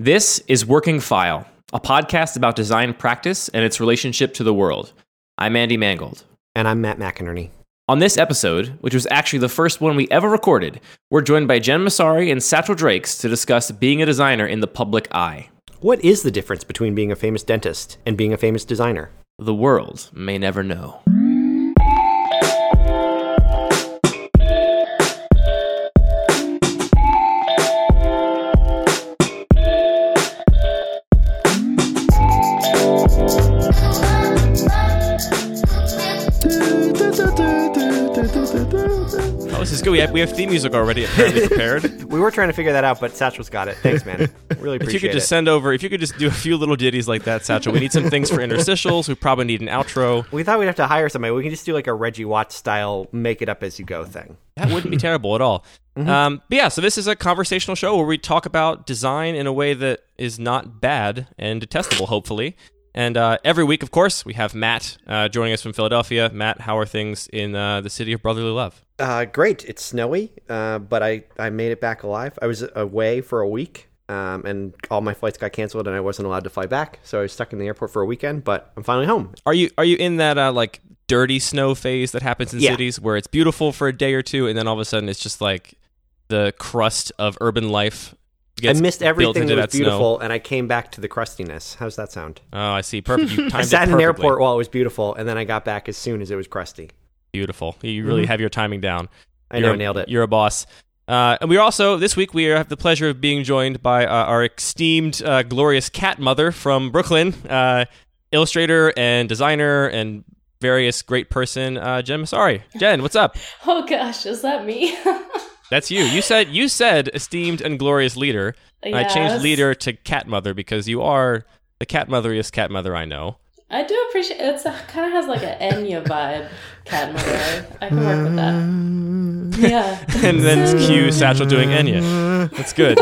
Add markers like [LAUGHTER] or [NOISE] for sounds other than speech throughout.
This is Working File, a podcast about design practice and its relationship to the world. I'm Andy Mangold. And I'm Matt McInerney. On this episode, which was actually the first one we ever recorded, we're joined by Jen Mussari and Satchel Drakes to discuss being a designer in the public eye. What is the difference between being a famous dentist and being a famous designer? The world may never know. This is good. We have, we have theme music already apparently prepared. [LAUGHS] We were trying to figure that out, but Satchel's got it. Thanks, man. Really appreciate it. If you could just it. send over, if you could just do a few little ditties like that, Satchel. We need some things for interstitials. We probably need an outro. we thought we'd have to hire somebody. We can just do like a Reggie Watts style make it up as you go thing. That wouldn't be [LAUGHS] terrible at all. Um, but yeah, so this is a conversational show where we talk about design in a way that is not bad and detestable, hopefully. And uh, every week, of course, we have Matt uh, joining us from Philadelphia. Matt, how are things in uh, the city of brotherly love? Uh, great. It's snowy, uh, but I, I made it back alive. I was away for a week, um, and all my flights got canceled, and I wasn't allowed to fly back. So I was stuck in the airport for a weekend, but I'm finally home. Are you are you in that uh, like dirty snow phase that happens in Yeah. cities where it's beautiful for a day or two, and then all of a sudden it's just like the crust of urban life. I missed everything that was snow. beautiful, and I came back to the crustiness. How's that sound? Oh, I see. Perfect. [LAUGHS] I sat in an airport while it was beautiful, and then I got back as soon as it was crusty. Beautiful. You really have your timing down. I You're know, a- I nailed it. You're a boss. Uh, and we also this week we have the pleasure of being joined by uh, our esteemed, uh, glorious cat mother from Brooklyn, uh, illustrator and designer and various great person, uh, Jen Mussari. Jen, what's up? [LAUGHS] Oh gosh, is that me? [LAUGHS] That's you. You said you said esteemed and glorious leader. I changed leader to cat mother because you are the cat motheriest cat mother I know. I do appreciate it. It kind of has like an Enya vibe, cat mother. I can work with that. Yeah. and then cue Satchel doing Enya. That's good.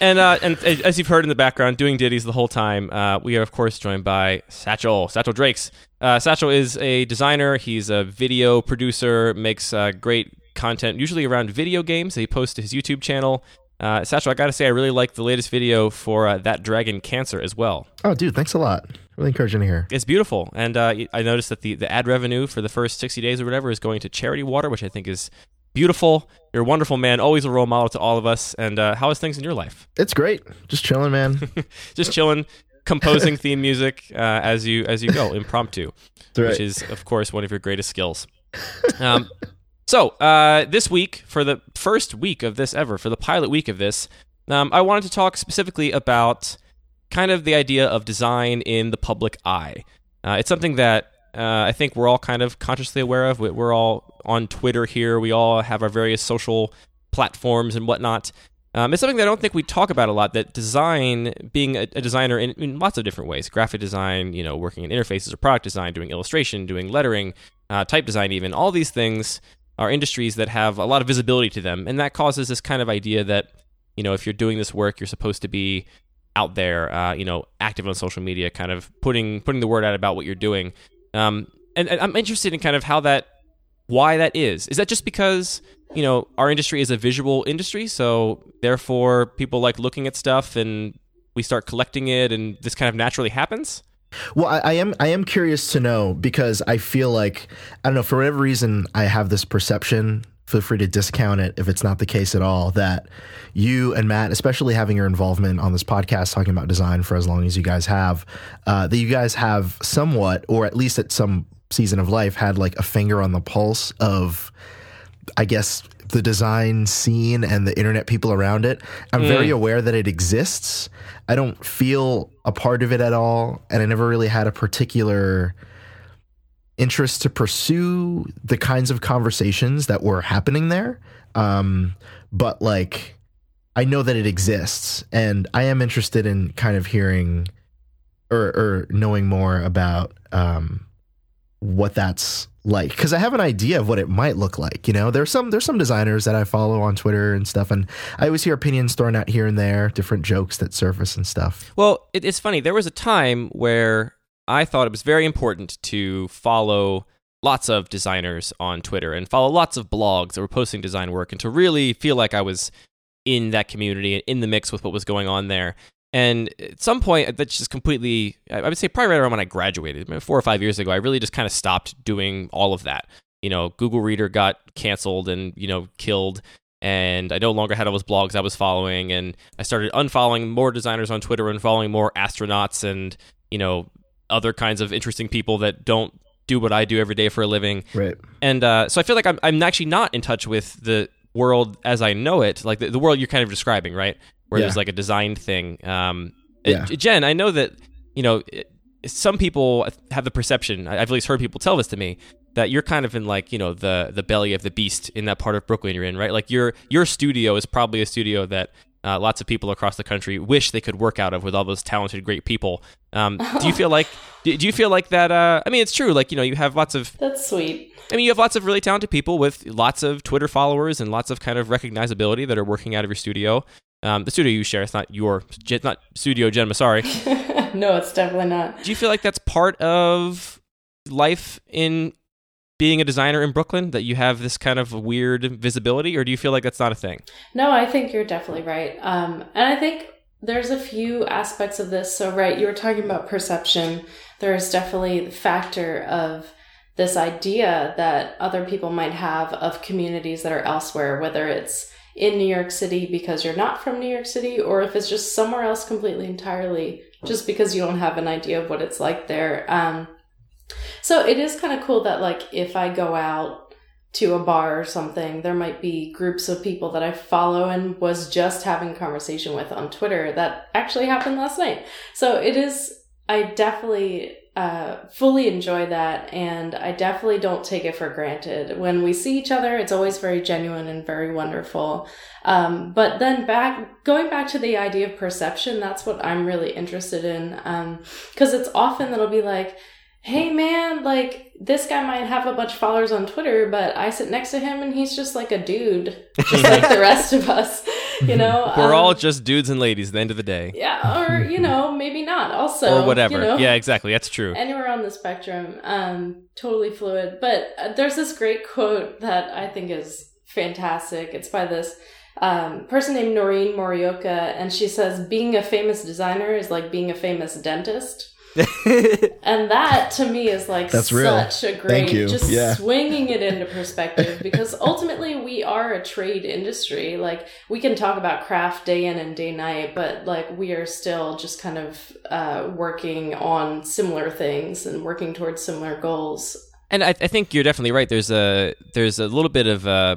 And uh, and as you've heard in the background, doing ditties the whole time, uh, we are of course joined by Satchel, Satchel Drakes. Uh, Satchel is a designer. He's a video producer, makes uh, great content, usually around video games. He posts to his YouTube channel. Uh, Satchel, I gotta say, I really like the latest video for uh, that dragon cancer as well. Oh, dude, thanks a lot. Really encouraging to hear. It's beautiful, and uh, I noticed that the, the ad revenue for the first sixty days or whatever is going to charity water, which I think is beautiful. You're a wonderful man, always a role model to all of us. And uh, how is things in your life? It's great. Just chilling, man. [LAUGHS] Just chilling, composing [LAUGHS] theme music uh, as you as you go, impromptu, right. which is of course one of your greatest skills. Um, so uh, this week, for the first week of this ever, for the pilot week of this, um, I wanted to talk specifically about kind of the idea of design in the public eye. Uh, it's something that uh, I think we're all kind of consciously aware of. We- We're all on Twitter here. We all have our various social platforms and whatnot. Um, it's something that I don't think we talk about a lot. That design, being a, a designer in, in lots of different ways, graphic design, you know, working in interfaces or product design, doing illustration, doing lettering, uh, type design, even all these things are industries that have a lot of visibility to them, and that causes this kind of idea that you know if you're doing this work, you're supposed to be out there, uh, you know, active on social media, kind of putting putting the word out about what you're doing. Um, and, and I'm interested in kind of how that, why that is. Is that just because you know our industry is a visual industry, so therefore people like looking at stuff and we start collecting it, and this kind of naturally happens? Well, I, I am I am curious to know because I feel like I don't know for whatever reason I have this perception. Feel free to discount it if it's not the case at all. That you and Matt, especially having your involvement on this podcast talking about design for as long as you guys have, uh, that you guys have somewhat, or at least at some season of life, had like a finger on the pulse of I guess the design scene and the internet people around it. I'm very aware that it exists. I don't feel a part of it at all, and I never really had a particular interest to pursue the kinds of conversations that were happening there. Um, but like, I know that it exists, and I am interested in kind of hearing or, or knowing more about um, what that's like because I have an idea of what it might look like. You know, there's some there's some designers that I follow on Twitter and stuff, and I always hear opinions thrown out here and there, different jokes that surface and stuff. Well, it, it's funny. There was a time where I thought it was very important to follow lots of designers on Twitter and follow lots of blogs that were posting design work and to really feel like I was in that community and in the mix with what was going on there. And at some point, that's just completely, I would say probably right around when I graduated, four or five years ago, I really just kind of stopped doing all of that. You know, Google Reader got canceled and, you know, killed. And I no longer had all those blogs I was following. And I started unfollowing more designers on Twitter and following more astronauts and, you know, other kinds of interesting people that don't do what I do every day for a living. Right. And uh, so I feel like I'm, I'm actually not in touch with the world as I know it, like the, the world you're kind of describing, right? Where Yeah. there's like a designed thing. Um, Yeah. Jen, I know that you know it- some people have the perception. I've at least heard people tell this to me that you're kind of in like you know the the belly of the beast in that part of Brooklyn you're in, right? Like your your studio is probably a studio that. Uh, lots of people across the country wish they could work out of with all those talented, great people. Um, do you feel like? [LAUGHS] Do, you feel like that? Uh, I mean, it's true. Like you know, you have lots of That's sweet. I mean, you have lots of really talented people with lots of Twitter followers and lots of kind of recognizability that are working out of your studio. Um, the studio you share, it's not your, it's not Studio Jen Sorry. [LAUGHS] no, it's definitely not. Do you feel like that's part of life in being a designer in Brooklyn that you have this kind of weird visibility, or do you feel like that's not a thing? No, I think you're definitely right. Um, and I think there's a few aspects of this. So, right, you were talking about perception. There is definitely the factor of this idea that other people might have of communities that are elsewhere, whether it's in New York City because you're not from New York City, or if it's just somewhere else completely entirely, just because you don't have an idea of what it's like there. Um, so it is kind of cool that like if I go out to a bar or something, there might be groups of people that I follow and was just having conversation with on Twitter that actually happened last night. So it is, I definitely uh, fully enjoy that and I definitely don't take it for granted. When we see each other, it's always very genuine and very wonderful. Um, but then back, going back to the idea of perception, that's what I'm really interested in. Um, cause it's often that'll be like, hey man, like this guy might have a bunch of followers on Twitter, but I sit next to him and he's just like a dude, just like the [LAUGHS] rest of us, you know? [LAUGHS] We're Um, all just dudes and ladies at the end of the day. yeah, or you [LAUGHS] know, maybe not. Also, or whatever. You know, Yeah, exactly. That's true. anywhere on the spectrum, um, totally fluid. But uh, there's this great quote that I think is fantastic. It's by this um, person named Noreen Morioka, and she says, "Being a famous designer is like being a famous dentist." And that to me is like That's real. such a great, Thank you. just Yeah. swinging it into [LAUGHS] perspective because ultimately we are a trade industry. Like we can talk about craft day in and day night, but like we are still just kind of uh, working on similar things and working towards similar goals. And I, I think you're definitely right. There's a there's a little bit of uh,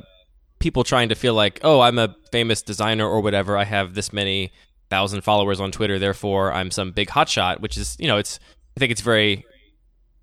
people trying to feel like, oh, I'm a famous designer or whatever. I have this many thousand followers on Twitter, therefore I'm some big hotshot. Which is, you know, it's I think it's very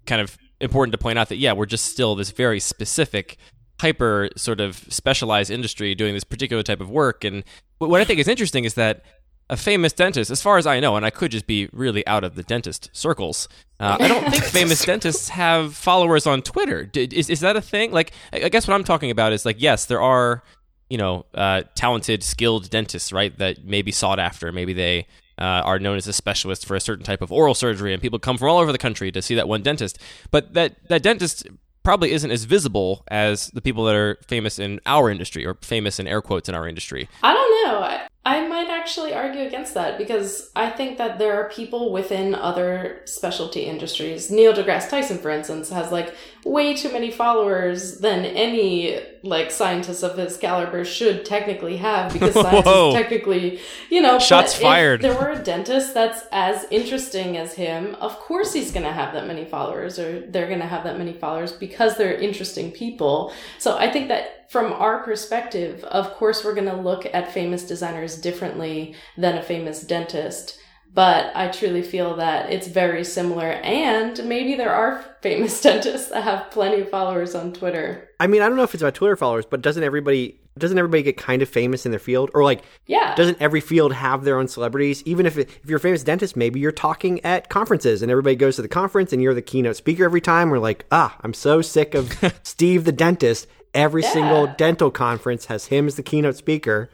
kind of important to point out that yeah, we're just still this very specific, hyper sort of specialized industry doing this particular type of work. And what I think is interesting is that a famous dentist, as far as I know, and I could just be really out of the dentist circles. Uh, I don't think [LAUGHS] famous dentists have followers on Twitter. Is is that a thing? Like, I guess what I'm talking about is like, yes, there are, you know, uh, talented, skilled dentists, right? That may be sought after. Maybe they uh, are known as a specialist for a certain type of oral surgery, and people come from all over the country to see that one dentist. But that that dentist probably isn't as visible as the people that are famous in our industry or famous in air quotes in our industry. I don't know. I, I might actually argue against that because I think that there are people within other specialty industries. Neil deGrasse Tyson, for instance, has like way too many followers than any like scientist of his caliber should technically have because [LAUGHS] science Whoa. is technically, you know, Shots fired. there were a dentist that's as interesting as him, of course he's going to have that many followers or they're going to have that many followers because they're interesting people. So I think that from our perspective, of course, we're going to look at famous designers differently than a famous dentist. But I truly feel that it's very similar, and maybe there are famous [LAUGHS] dentists that have plenty of followers on Twitter. I mean, I don't know if it's about Twitter followers, but doesn't everybody doesn't everybody get kind of famous in their field, or like Yeah. doesn't every field have their own celebrities? Even if it, if you're a famous dentist, maybe you're talking at conferences and everybody goes to the conference and you're the keynote speaker every time. We're like, ah, I'm so sick of [LAUGHS] Steve the dentist. Every single dental conference has him as the keynote speaker.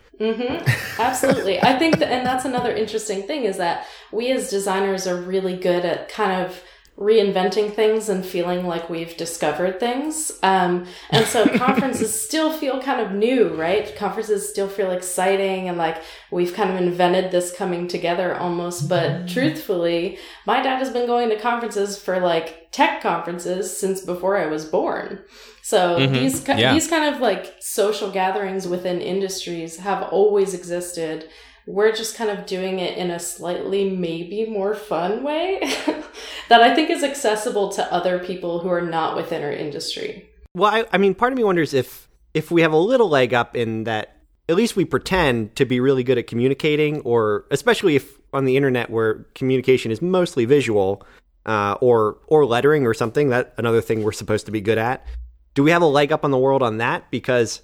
Absolutely. I think that, and that's another interesting thing is that we as designers are really good at kind of reinventing things and feeling like we've discovered things. Um, and so [LAUGHS] conferences still feel kind of new, right? Conferences still feel exciting and like we've kind of invented this coming together almost. But truthfully, my dad has been going to conferences for like tech conferences since before I was born. So Mhm. these ki- Yeah. these kind of like social gatherings within industries have always existed. We're just kind of doing it in a slightly maybe more fun way [LAUGHS] that I think is accessible to other people who are not within our industry. Well, I, I mean, part of me wonders if if we have a little leg up in that at least we pretend to be really good at communicating, or especially if on the internet where communication is mostly visual, uh, or or lettering or something. That another thing we're supposed to be good at. Do we have a leg up on the world on that? Because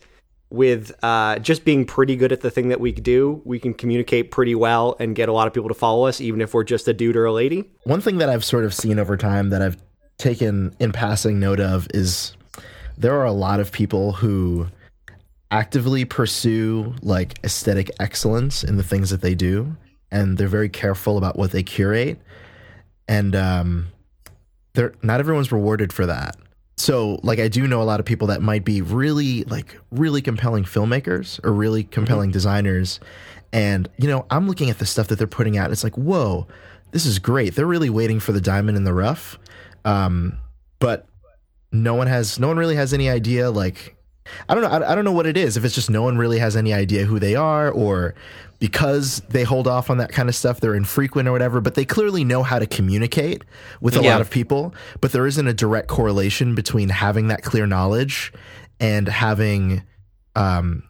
with uh, just being pretty good at the thing that we do, we can communicate pretty well and get a lot of people to follow us, even if we're just a dude or a lady. One thing that I've sort of seen over time that I've taken in passing note of is there are a lot of people who actively pursue like aesthetic excellence in the things that they do and they're very careful about what they curate and um they're not everyone's rewarded for that so like i do know a lot of people that might be really like really compelling filmmakers or really compelling designers. And you know i'm looking at the stuff that they're putting out. And it's like whoa this is great. They're really waiting for the diamond in the rough. Um but no one has no one really has any idea like I don't know. I, I don't know what it is. If it's just no one really has any idea who they are, or because they hold off on that kind of stuff, they're infrequent or whatever. But they clearly know how to communicate with a Yeah. lot of people. But there isn't a direct correlation between having that clear knowledge and having, um,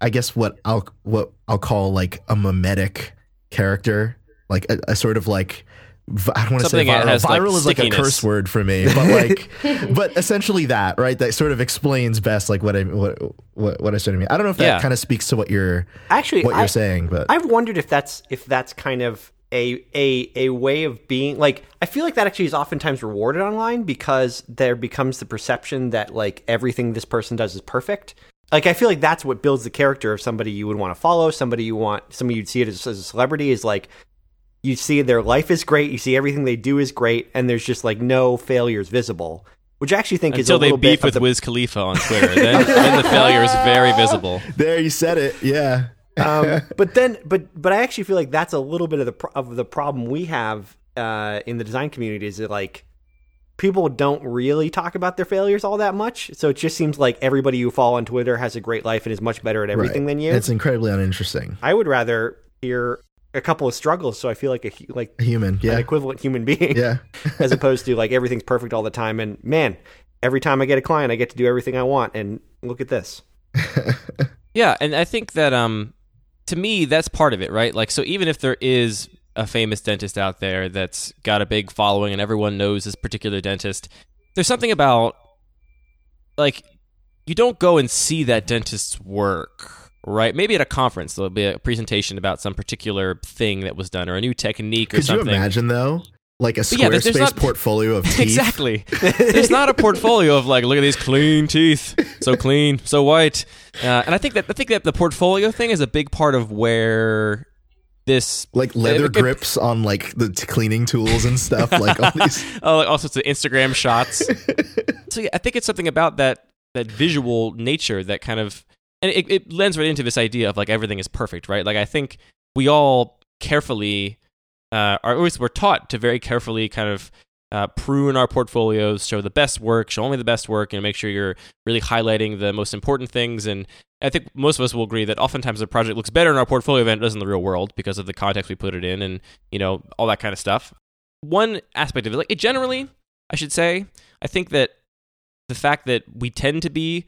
I guess what I'll what I'll call like a mimetic character, like a, a sort of like. V- I don't want to say Something that viral. like, viral is like a curse word for me, but [LAUGHS] like, but essentially that, right? That sort of explains best like what I what what, what I started to mean. I don't know if that Yeah. kind of speaks to what you're Actually, what you're I- saying, but I've wondered if that's if that's kind of a a a way of being like I feel like that actually is oftentimes rewarded online because there becomes the perception that like everything this person does is perfect. Like I feel like that's what builds the character of somebody you would want to follow, somebody you want somebody you'd see it as, as a celebrity is like you see their life is great, you see everything they do is great, and there's just like no failures visible. Which I actually think is a Until they little beef bit with the, Wiz Khalifa on Twitter, then, then the failure is very visible. [LAUGHS] there you said it. Yeah. um, [LAUGHS] but then, but but I actually feel like that's a little bit of the pro- of the problem we have uh, in the design community is that like people don't really talk about their failures all that much. So it just seems like everybody you follow on Twitter has a great life and is much better at everything Right. than you. It's incredibly uninteresting. I would rather hear a couple of struggles, so I feel like a hu- like Human. an Yeah. equivalent human being, Yeah. [LAUGHS] as opposed to like everything's perfect all the time. And man, every time I get a client, I get to do everything I want. And look at this. [LAUGHS] Yeah, and I think that um to me that's part of it, right? Like so even if there is a famous dentist out there that's got a big following and everyone knows this particular dentist, there's something about like you don't go and see that dentist's work, right? Maybe at a conference there'll be a presentation about some particular thing that was done or a new technique or Could you imagine though? Like a But yeah, Squarespace not- [LAUGHS] portfolio of teeth. Exactly. [LAUGHS] There's not a portfolio of like, look at these clean teeth, so clean, so white. Uh, and I think that I think that the portfolio thing is a big part of where this Like leather It- it- grips on like the t- cleaning tools and stuff. Like all these. [LAUGHS] oh, like all sorts of Instagram shots. so yeah, I think it's something about that that visual nature that kind of and it, it lends right into this idea of like everything is perfect, right? Like I think we all carefully uh, are always we're taught to very carefully kind of uh, prune our portfolios, show the best work, show only the best work, and make sure you're really highlighting the most important things. And I think most of us will agree that oftentimes a project looks better in our portfolio than it does in the real world because of the context we put it in, and you know all that kind of stuff. One aspect of it, like it generally, I should say, I think that the fact that we tend to be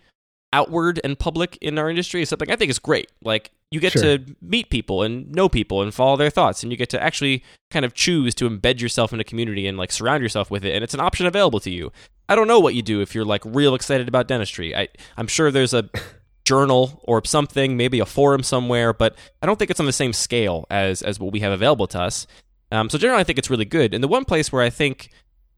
outward and public in our industry is something I think is great. Like you get Sure. to meet people and know people and follow their thoughts and you get to actually kind of choose to embed yourself in a community and like surround yourself with it and it's an option available to you. I don't know what you do if you're like real excited about dentistry. I I'm sure there's a [LAUGHS] journal or something, maybe a forum somewhere, but I don't think it's on the same scale as as what we have available to us. Um, so generally, I think it's really good. And the one place where I think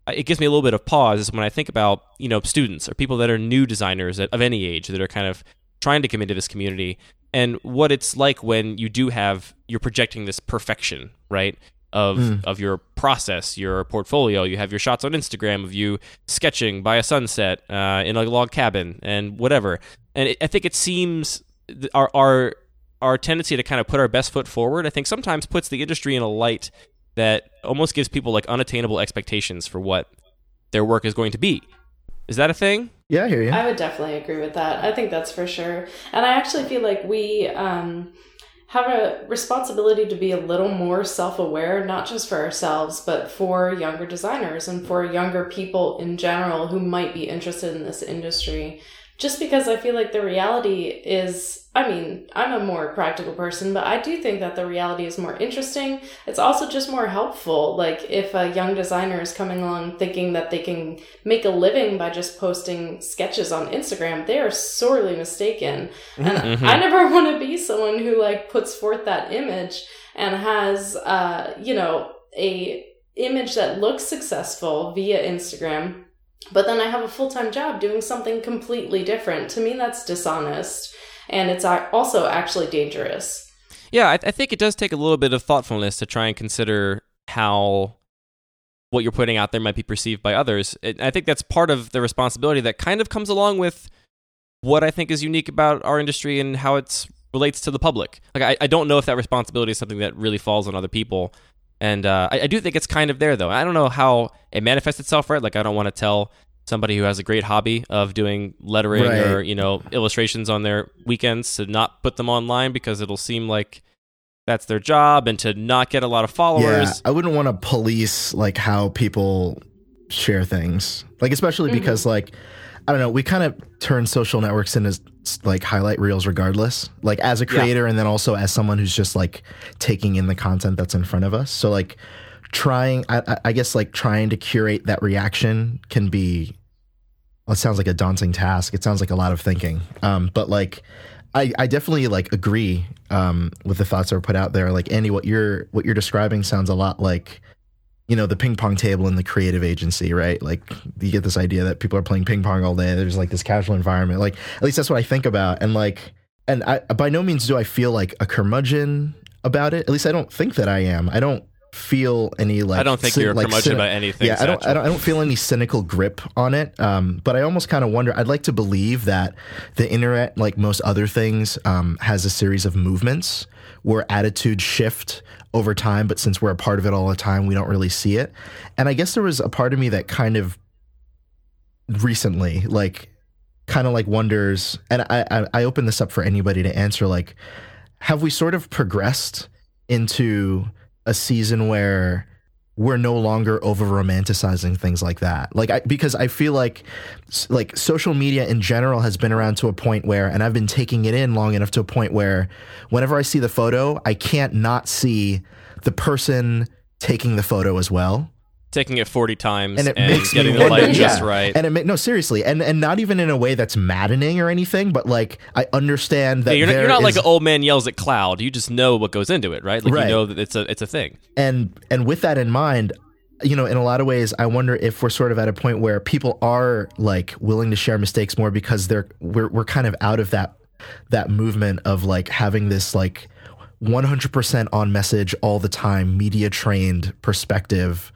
it gives me a little bit of pause is when I think about you know students or people that are new designers of any age that are kind of trying to come into this community and what it's like when you do have you're projecting this perfection, right? of of your process, your portfolio. You have your shots on Instagram of you sketching by a sunset uh, in a log cabin and whatever. And it, I think it seems th- our our our tendency to kind of put our best foot forward. I think sometimes puts the industry in a light that almost gives people like unattainable expectations for what their work is going to be. Is that a thing? Yeah, I hear you. I would definitely agree with that. I think that's for sure. And I actually feel like we um, have a responsibility to be a little more self aware, not just for ourselves, but for younger designers and for younger people in general who might be interested in this industry. Just because I feel like the reality is I mean, I'm a more practical person, but I do think that the reality is more interesting. It's also just more helpful. Like, if a young designer is coming along thinking that they can make a living by just posting sketches on Instagram, they are sorely mistaken. And Mm-hmm. I never [LAUGHS] want to be someone who, like, puts forth that image and has, uh, you know, a image that looks successful via Instagram but then I have a full time job doing something completely different. To me, that's dishonest. And it's also actually dangerous. Yeah, I, I think it does take a little bit of thoughtfulness to try and consider how what you're putting out there might be perceived by others. It, I think that's part of the responsibility that kind of comes along with what I think is unique about our industry and how it relates to the public. Like, I, I don't know if that responsibility is something that really falls on other people. And uh, I, I do think it's kind of there, though. I don't know how it manifests itself, right? Like, I don't want to tell somebody who has a great hobby of doing lettering Right. or you know illustrations on their weekends to not put them online because it'll seem like that's their job and to not get a lot of followers. Yeah, followers. I wouldn't want to police like how people share things. Like especially because like I don't know, we kind of turn social networks into like highlight reels regardless. Like as a creator and then also as someone who's just like taking in the content that's in front of us. So like trying I, I- I guess like trying to curate that reaction can be well, it sounds like a daunting task. It sounds like a lot of thinking. Um, but like, I, I definitely like agree um, with the thoughts that were put out there. Like Andy, what you're what you're describing sounds a lot like, you know, the ping pong table in the creative agency, right? Like you get this idea that people are playing ping pong all day. There's like this casual environment. Like at least that's what I think about. And like, and I by no means do I feel like a curmudgeon about it. At least I don't think that I am. I don't feel any like I don't think cyn- you're like curmudgeon cyni- about anything, Yeah, I don't, I don't. I don't feel any cynical grip on it. Um, but I almost kind of wonder. I'd like to believe that the internet, like most other things, um, has a series of movements where attitudes shift over time. But since we're a part of it all the time, we don't really see it. And I guess there was a part of me that kind of recently, like, kind of like wonders. And I, I, I open this up for anybody to answer. Like, have we sort of progressed into a season where we're no longer over romanticizing things like that. Like I, because i feel like like social media in general has been around to a point where and i've been taking it in long enough to a point where whenever i see the photo i can't not see the person taking the photo as well Taking it 40 times and and, it makes getting me the light just yeah. right. And it ma- no, seriously, and and not even in a way that's maddening or anything, but like I understand that Yeah, you're not, you're not like an old man yells at cloud. You just know what goes into it, right? Like Right. you know that it's a it's a thing. and and with that in mind you know in a lot of ways i wonder if we're sort of at a point where people are like willing to share mistakes more because they're we're, we're kind of out of that that movement of like having this like 100% on message all the time media trained perspective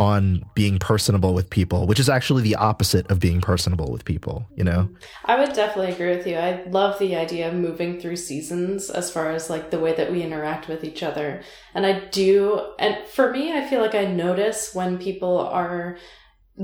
on being personable with people which is actually the opposite of being personable with people you know I would definitely agree with you. I love the idea of moving through seasons as far as like the way that we interact with each other. And I do, and for me, I feel like I notice when people are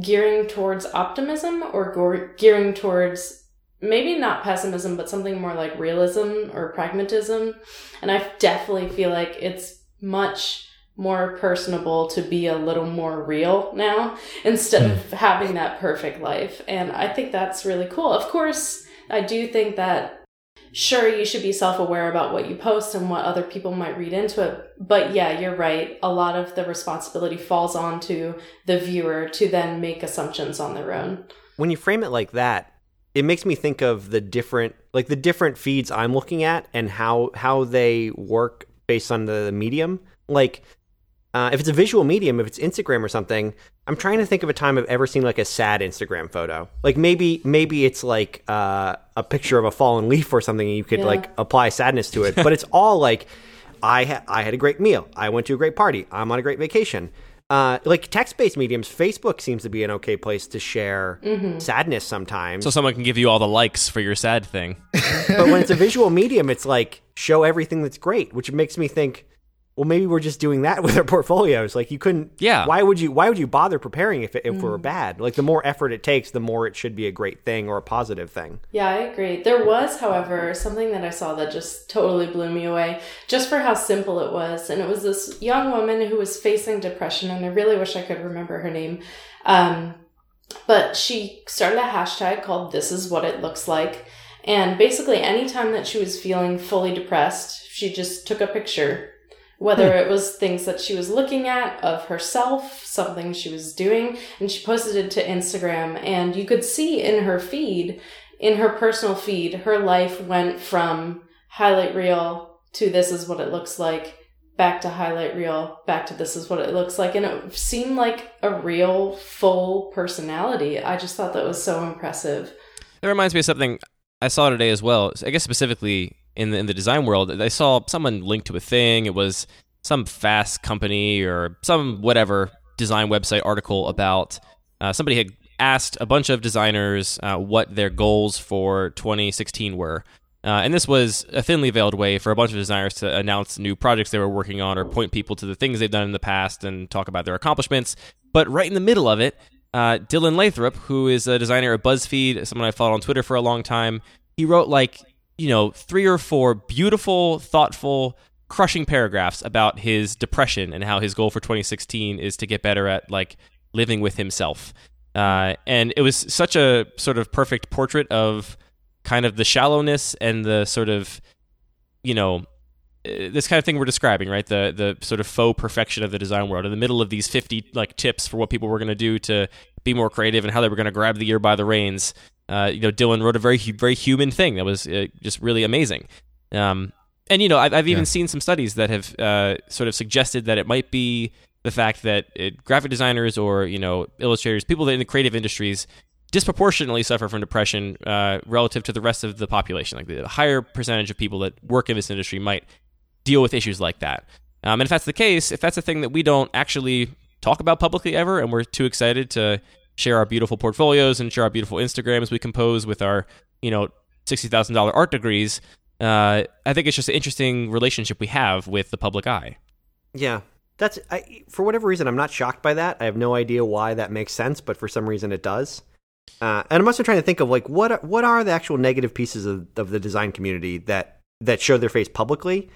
gearing towards optimism or gearing towards maybe not pessimism, but something more like realism or pragmatism. And I definitely feel like it's much more personable to be a little more real now instead of hmm. having that perfect life. And I think that's really cool. Of course, I do think that sure you should be self-aware about what you post and what other people might read into it. But yeah, you're right. A lot of the responsibility falls onto the viewer to then make assumptions on their own. when you frame it like that, it makes me think of the different like the different feeds I'm looking at and how how they work based on the medium. Like uh, if it's a visual medium, if it's Instagram or something, I'm trying to think of a time I've ever seen like a sad Instagram photo. Like maybe maybe it's like uh, a picture of a fallen [LAUGHS] leaf or something, and you could Yeah. like apply sadness to it. But it's [LAUGHS] all like I ha- I had a great meal. I went to a great party. I'm on a great vacation. Uh, like text-based mediums, Facebook seems to be an okay place to share sadness sometimes. So someone can give you all the likes for your sad thing. but when it's a [LAUGHS] visual medium, it's like show everything that's great, which makes me think, well, maybe we're just doing that [LAUGHS] with our portfolios. Like you couldn't. Yeah. Why would you? Why would you bother preparing if it, if we're bad? Like the more effort it takes, the more it should be a great thing or a positive thing. Yeah, I agree. There was, however, something that I saw that just totally blew me away, just for how simple it was. And it was this young woman who was facing depression, and I really wish I could remember her name. Um, but she started a hashtag called This Is What It Looks Like. And basically, anytime that she was feeling fully depressed, she just took a picture. Whether hmm. it was things that she was looking at of herself, something she was doing, and she posted it to Instagram. And you could see in her feed, in her personal feed, her life went from highlight reel to this is what it looks like, back to highlight reel, back to this is what it looks like. And it seemed like a real, full personality. I just thought that was so impressive. It reminds me of something I saw today as well. I guess specifically in the in the design world, I saw someone linked to a thing. It was some fast company or some whatever design website article about uh, somebody had asked a bunch of designers uh, what their goals for 2016 were. Uh, and this was a thinly veiled way for a bunch of designers to announce new projects they were working on or point people to the things they've done in the past and talk about their accomplishments. But right in the middle of it, uh, Dylan Lathrop, who is a designer at BuzzFeed, someone I followed on Twitter for a long time, he wrote like, you know, three or four beautiful, thoughtful, crushing paragraphs about his depression and how his goal for 2016 is to get better at like living with himself. Uh, and it was such a sort of perfect portrait of kind of the shallowness and the sort of, you know, uh, this kind of thing we're describing, right? The the sort of faux perfection of the design world in the middle of these 50 like tips for what people were going to do to be more creative and how they were going to grab the year by the reins. Uh, you know, Dylan wrote a very very human thing that was uh, just really amazing. Um, and you know, I've, I've even Yeah. seen some studies that have uh, sort of suggested that it might be the fact that it, graphic designers or you know illustrators, people in the creative industries, disproportionately suffer from depression uh, relative to the rest of the population. Like the higher percentage of people that work in this industry might deal with issues like that. Um, and if that's the case, if that's a thing that we don't actually talk about publicly ever, and we're too excited to share our beautiful portfolios and share our beautiful Instagrams we compose with our, you know, sixty thousand dollar art degrees, uh, I think it's just an interesting relationship we have with the public eye. Yeah. That's I, for whatever reason I'm not shocked by that. I have no idea why that makes sense, but for some reason it does. Uh, and I'm also trying to think of like what are, what are the actual negative pieces of, of the design community that that show their face publicly,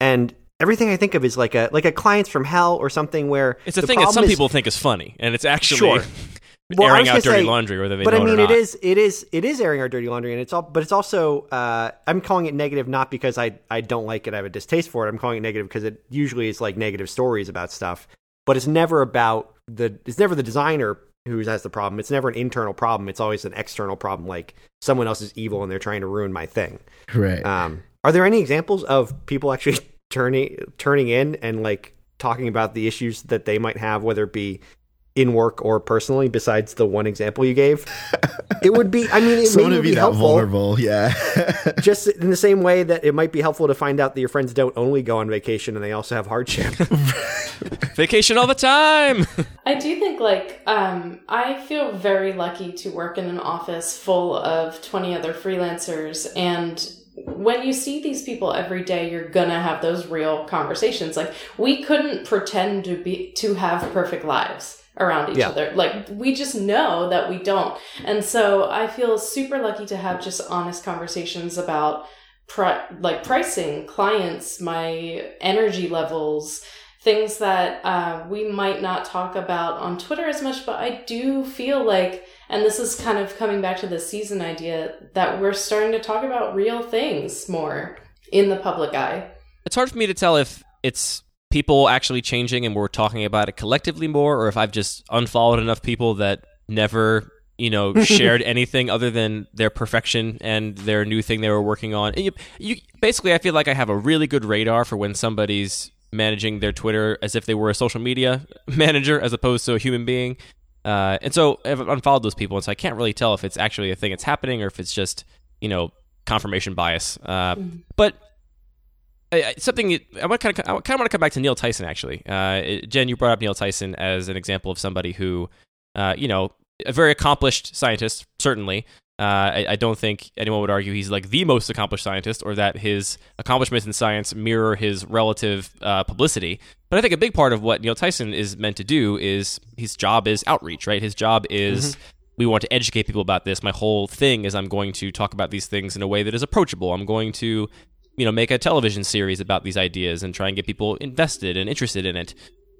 and everything I think of is like a like a clients from hell or something where It's a thing that some is- people think is funny, and it's actually Sure. [LAUGHS] Well, airing out dirty say- laundry, whether they but I mean, it it is, it is, it is airing our dirty laundry, and it's all, but it's also, uh, I'm calling it negative not because I, I don't like it, I have a distaste for it. I'm calling it negative because it usually is like negative stories about stuff, but it's never about the, it's never the designer who has the problem. It's never an internal problem. It's always an external problem, like someone else is evil and they're trying to ruin my thing. Right. Um, are there any examples of people actually [LAUGHS] turning turning in and like talking about the issues that they might have, whether it be in work or personally, besides the one example you gave? it would be. I mean, it Someone may be be that helpful. vulnerable. Yeah. [LAUGHS] Just in the same way that it might be helpful to find out that your friends don't only go on vacation and they also have hardship. [LAUGHS] Vacation all the time. [LAUGHS] I do think like um, I feel very lucky to work in an office full of 20 other freelancers and when you see these people every day you're gonna have those real conversations like we couldn't pretend to be to have perfect lives around each Yeah. other like we just know that we don't and so i feel super lucky to have just honest conversations about pri- like pricing clients my energy levels things that uh, we might not talk about on Twitter as much, but I do feel like, and this is kind of coming back to the season idea, that we're starting to talk about real things more in the public eye. it's hard for me to tell if it's people actually changing and we're talking about it collectively more, or if I've just unfollowed enough people that never, you know, [LAUGHS] shared anything other than their perfection and their new thing they were working on. You, you basically, I feel like I have a really good radar for when somebody's managing their Twitter as if they were a social media [LAUGHS] manager as opposed to a human being. Uh, and so I've unfollowed those people, and so I can't really tell if it's actually a thing that's happening or if it's just, you know, confirmation bias. Uh, But I, something I want kind of I kind of want to come back to Neil Tyson actually. Uh, Jen, you brought up Neil Tyson as an example of somebody who, uh, you know, a very accomplished scientist, certainly. Uh, I, I, don't think anyone would argue he's like the most accomplished scientist or that his accomplishments in science mirror his relative uh, publicity. But I think a big part of what Neil Tyson is meant to do is his job is outreach, right? His job is. Mm-hmm we want to educate people about this. My whole thing is I'm going to talk about these things in a way that is approachable. I'm going to, you know, make a television series about these ideas and try and get people invested and interested in it.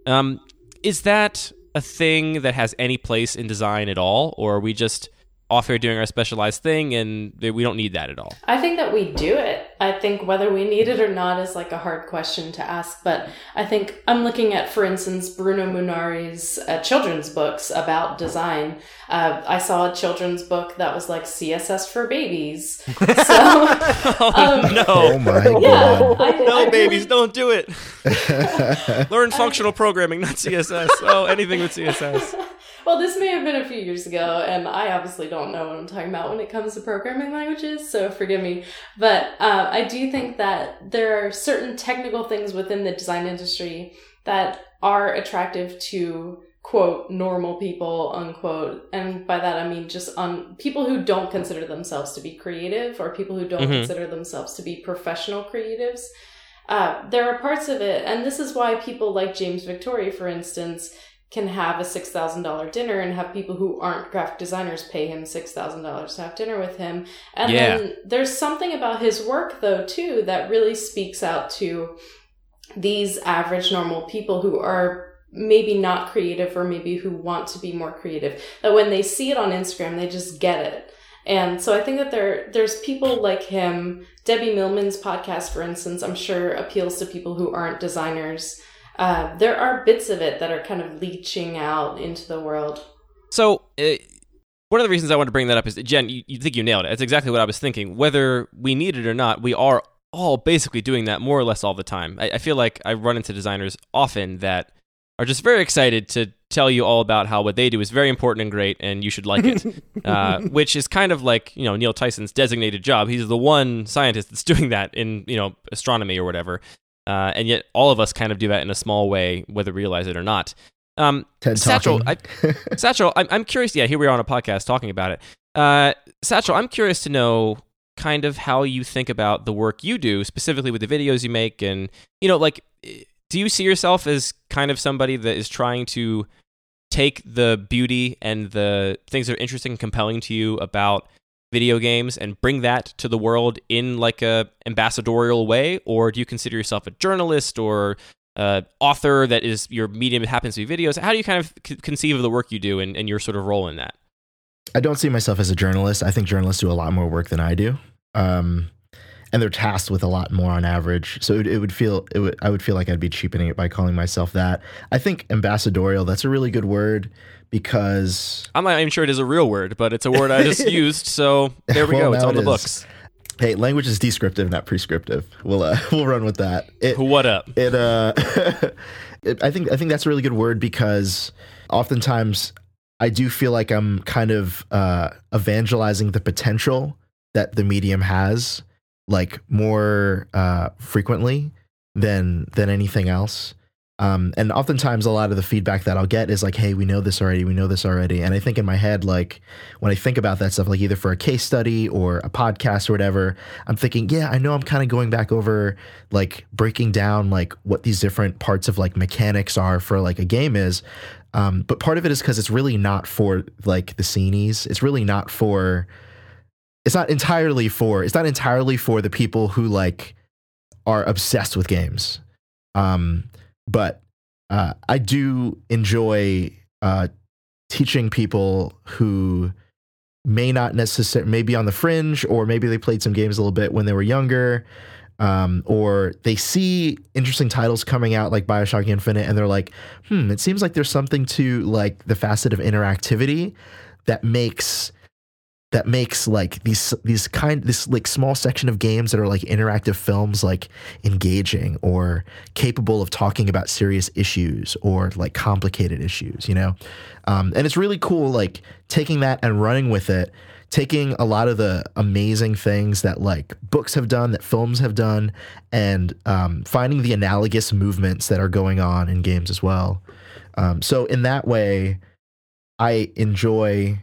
Um, is that a thing that has any place in design at all, or are we just off here doing our specialized thing and we don't need that at all? I think that we do it. I think whether we need it or not is like a hard question to ask. But I think I'm looking at, for instance, Bruno Munari's uh, children's books about design. Uh, I saw a children's book that was like CSS for babies. [LAUGHS] So, oh, um, no. Oh my yeah, God. I, no, I babies, really... don't do it. [LAUGHS] [LAUGHS] Learn functional programming, not CSS. Oh, anything with CSS. Well, this may have been a few years ago, and I obviously don't know what I'm talking about when it comes to programming languages, so forgive me. But uh, I do think that there are certain technical things within the design industry that are attractive to quote normal people unquote and by that i mean just on people who don't consider themselves to be creative or people who don't mm-hmm. consider themselves to be professional creatives uh, there are parts of it and this is why people like james victore for instance can have a $6,000 dinner and have people who aren't graphic designers pay him $6,000 to have dinner with him. And yeah. then there's something about his work, though, too, that really speaks out to these average, normal people who are maybe not creative or maybe who want to be more creative. That when they see it on Instagram, they just get it. And so I think that there there's people like him. Debbie Millman's podcast, for instance, I'm sure appeals to people who aren't designers uh, there are bits of it that are kind of leaching out into the world. So, uh, one of the reasons I want to bring that up is, Jen, you, you think you nailed it. It's exactly what I was thinking. Whether we need it or not, we are all basically doing that more or less all the time. I, I feel like I run into designers often that are just very excited to tell you all about how what they do is very important and great and you should like it [LAUGHS] uh, which is kind of like you know neil tyson's designated job he's the one scientist that's [LAUGHS] doing that in you know astronomy or whatever uh, and yet, all of us kind of do that in a small way, whether we realize it or not. Um, Ted Satchel, I, [LAUGHS] Satchel, I'm, I'm curious. Yeah, here we are on a podcast talking about it. Uh, Satchel, I'm curious to know kind of how you think about the work you do, specifically with the videos you make, and you know, like, do you see yourself as kind of somebody that is trying to take the beauty and the things that are interesting and compelling to you about video games and bring that to the world in like a ambassadorial way? Or do you consider yourself a journalist or uh, author that is your medium It happens to be videos? How do you kind of c- conceive of the work you do and, and your sort of role in that? I don't see myself as a journalist. I think journalists do a lot more work than i do. Um, and they're tasked with a lot more on average. So it, it, would feel it would I would feel like I'd be cheapening it by calling myself that. I think ambassadorial that's a really good word because I'm not even sure it is a real word, but it's a word I just [LAUGHS] used. So there we well, go. It's on the books. Hey, language is descriptive, not prescriptive. We'll uh, [LAUGHS] we'll run with that. It, what up? It uh, [LAUGHS] it, I think I think that's a really good word because oftentimes I do feel like I'm kind of uh, evangelizing the potential that the medium has, like more uh, frequently than than anything else. Um, and oftentimes, a lot of the feedback that I'll get is like, "Hey, we know this already. We know this already." And I think in my head, like when I think about that stuff, like either for a case study or a podcast or whatever, I'm thinking, "Yeah, I know." I'm kind of going back over, like breaking down like what these different parts of like mechanics are for like a game is. Um, but part of it is because it's really not for like the scenes. It's really not for. It's not entirely for. It's not entirely for the people who like are obsessed with games. Um, but uh, I do enjoy uh, teaching people who may not necessarily maybe on the fringe or maybe they played some games a little bit when they were younger um, or they see interesting titles coming out like bioshock infinite and they're like hmm it seems like there's something to like the facet of interactivity that makes that makes like these these kind this like small section of games that are like interactive films like engaging or capable of talking about serious issues or like complicated issues you know? Um, and it's really cool like taking that and running with it taking a lot of the amazing things that like books have done that films have done and um, finding the analogous movements that are going on in games as well. Um, so in that way i enjoy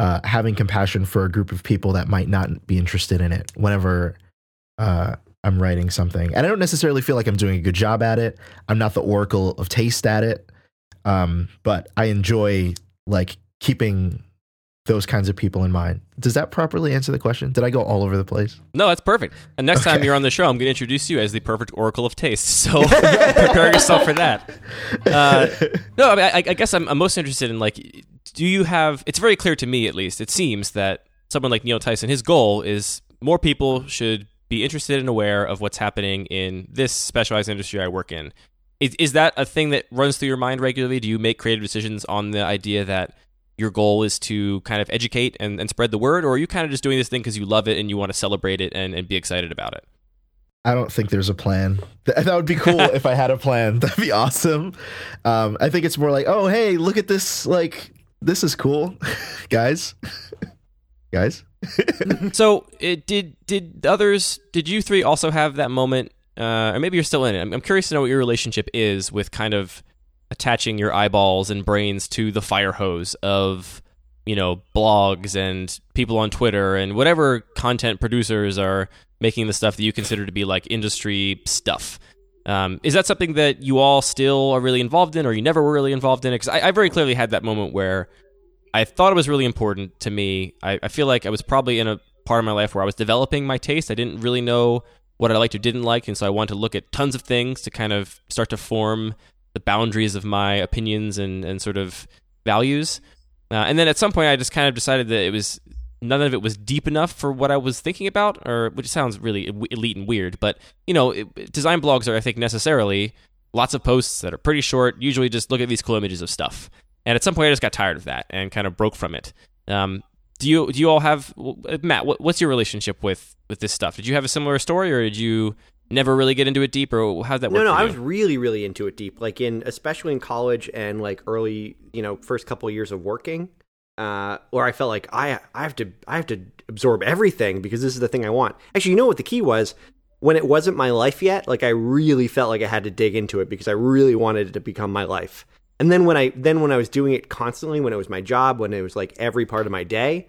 uh, having compassion for a group of people that might not be interested in it whenever uh, I'm writing something. And I don't necessarily feel like I'm doing a good job at it. I'm not the oracle of taste at it. Um, but I enjoy like keeping those kinds of people in mind. Does that properly answer the question? Did I go all over the place? No, that's perfect. And next time you're on the show, I'm going to introduce you as the perfect oracle of taste. [LAUGHS] So [LAUGHS] prepare yourself for that. Uh, no, I, mean, I, I guess I'm, I'm most interested in like, do you have? It's very clear to me, at least, it seems that someone like Neil Tyson, his goal is more people should be interested and aware of what's happening in this specialized industry I work in. Is, is that a thing that runs through your mind regularly? Do you make creative decisions on the idea that your goal is to kind of educate and, and spread the word, or are you kind of just doing this thing because you love it and you want to celebrate it and, and be excited about it? I don't think there's a plan. That would be cool [LAUGHS] if I had a plan. [LAUGHS] That'd be awesome. Um, I think it's more like, oh, hey, look at this. Like, this is cool, [LAUGHS] guys. [LAUGHS] guys. [LAUGHS] so, it, did did others? Did you three also have that moment? Uh, or maybe you're still in it. I'm, I'm curious to know what your relationship is with kind of attaching your eyeballs and brains to the fire hose of you know blogs and people on Twitter and whatever content producers are making the stuff that you consider to be like industry stuff. Um, is that something that you all still are really involved in, or you never were really involved in it? Because I, I, very clearly had that moment where I thought it was really important to me. I, I, feel like I was probably in a part of my life where I was developing my taste. I didn't really know what I liked or didn't like, and so I wanted to look at tons of things to kind of start to form the boundaries of my opinions and, and sort of values. Uh, and then at some point, I just kind of decided that it was none of it was deep enough for what I was thinking about, or which sounds really elite and weird. But you know, it, design blogs are, I think, necessarily lots of posts that are pretty short. Usually, just look at these cool images of stuff. And at some point, I just got tired of that and kind of broke from it. Um, do you do you all have Matt? What, what's your relationship with with this stuff? Did you have a similar story, or did you never really get into it deep, or how'd that work? No, no, I was really, really into it deep. Like in, especially in college and like early, you know, first couple of years of working, uh, where I felt like I, I have to, I have to absorb everything because this is the thing I want. Actually, you know what the key was? When it wasn't my life yet, like I really felt like I had to dig into it because I really wanted it to become my life. And then when I, then when I was doing it constantly, when it was my job, when it was like every part of my day,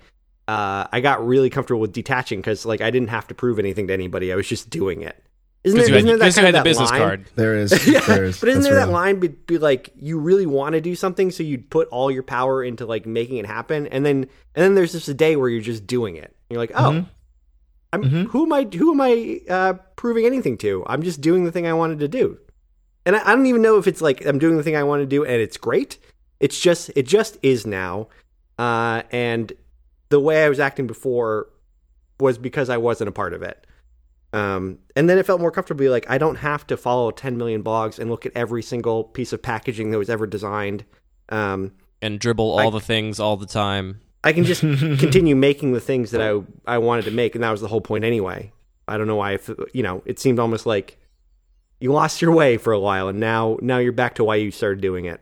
uh, I got really comfortable with detaching because like I didn't have to prove anything to anybody. I was just doing it. Isn't there, isn't there that, kind of that business line? card? There is. [LAUGHS] There is. but isn't there real. that line be, be, like you really want to do something, so you'd put all your power into like making it happen, and then and then there's just a day where you're just doing it. And you're like, oh, mm-hmm. I'm mm-hmm. who am I? Who am I uh, proving anything to? I'm just doing the thing I wanted to do, and I, I don't even know if it's like I'm doing the thing I want to do and it's great. It's just it just is now, uh, and the way I was acting before was because I wasn't a part of it. Um, and then it felt more comfortably like I don't have to follow 10 million blogs and look at every single piece of packaging that was ever designed. Um, and Dribbble all I, the things all the time. I can just [LAUGHS] continue making the things that I I wanted to make, and that was the whole point anyway. I don't know why, if, you know, it seemed almost like you lost your way for a while, and now now you're back to why you started doing it.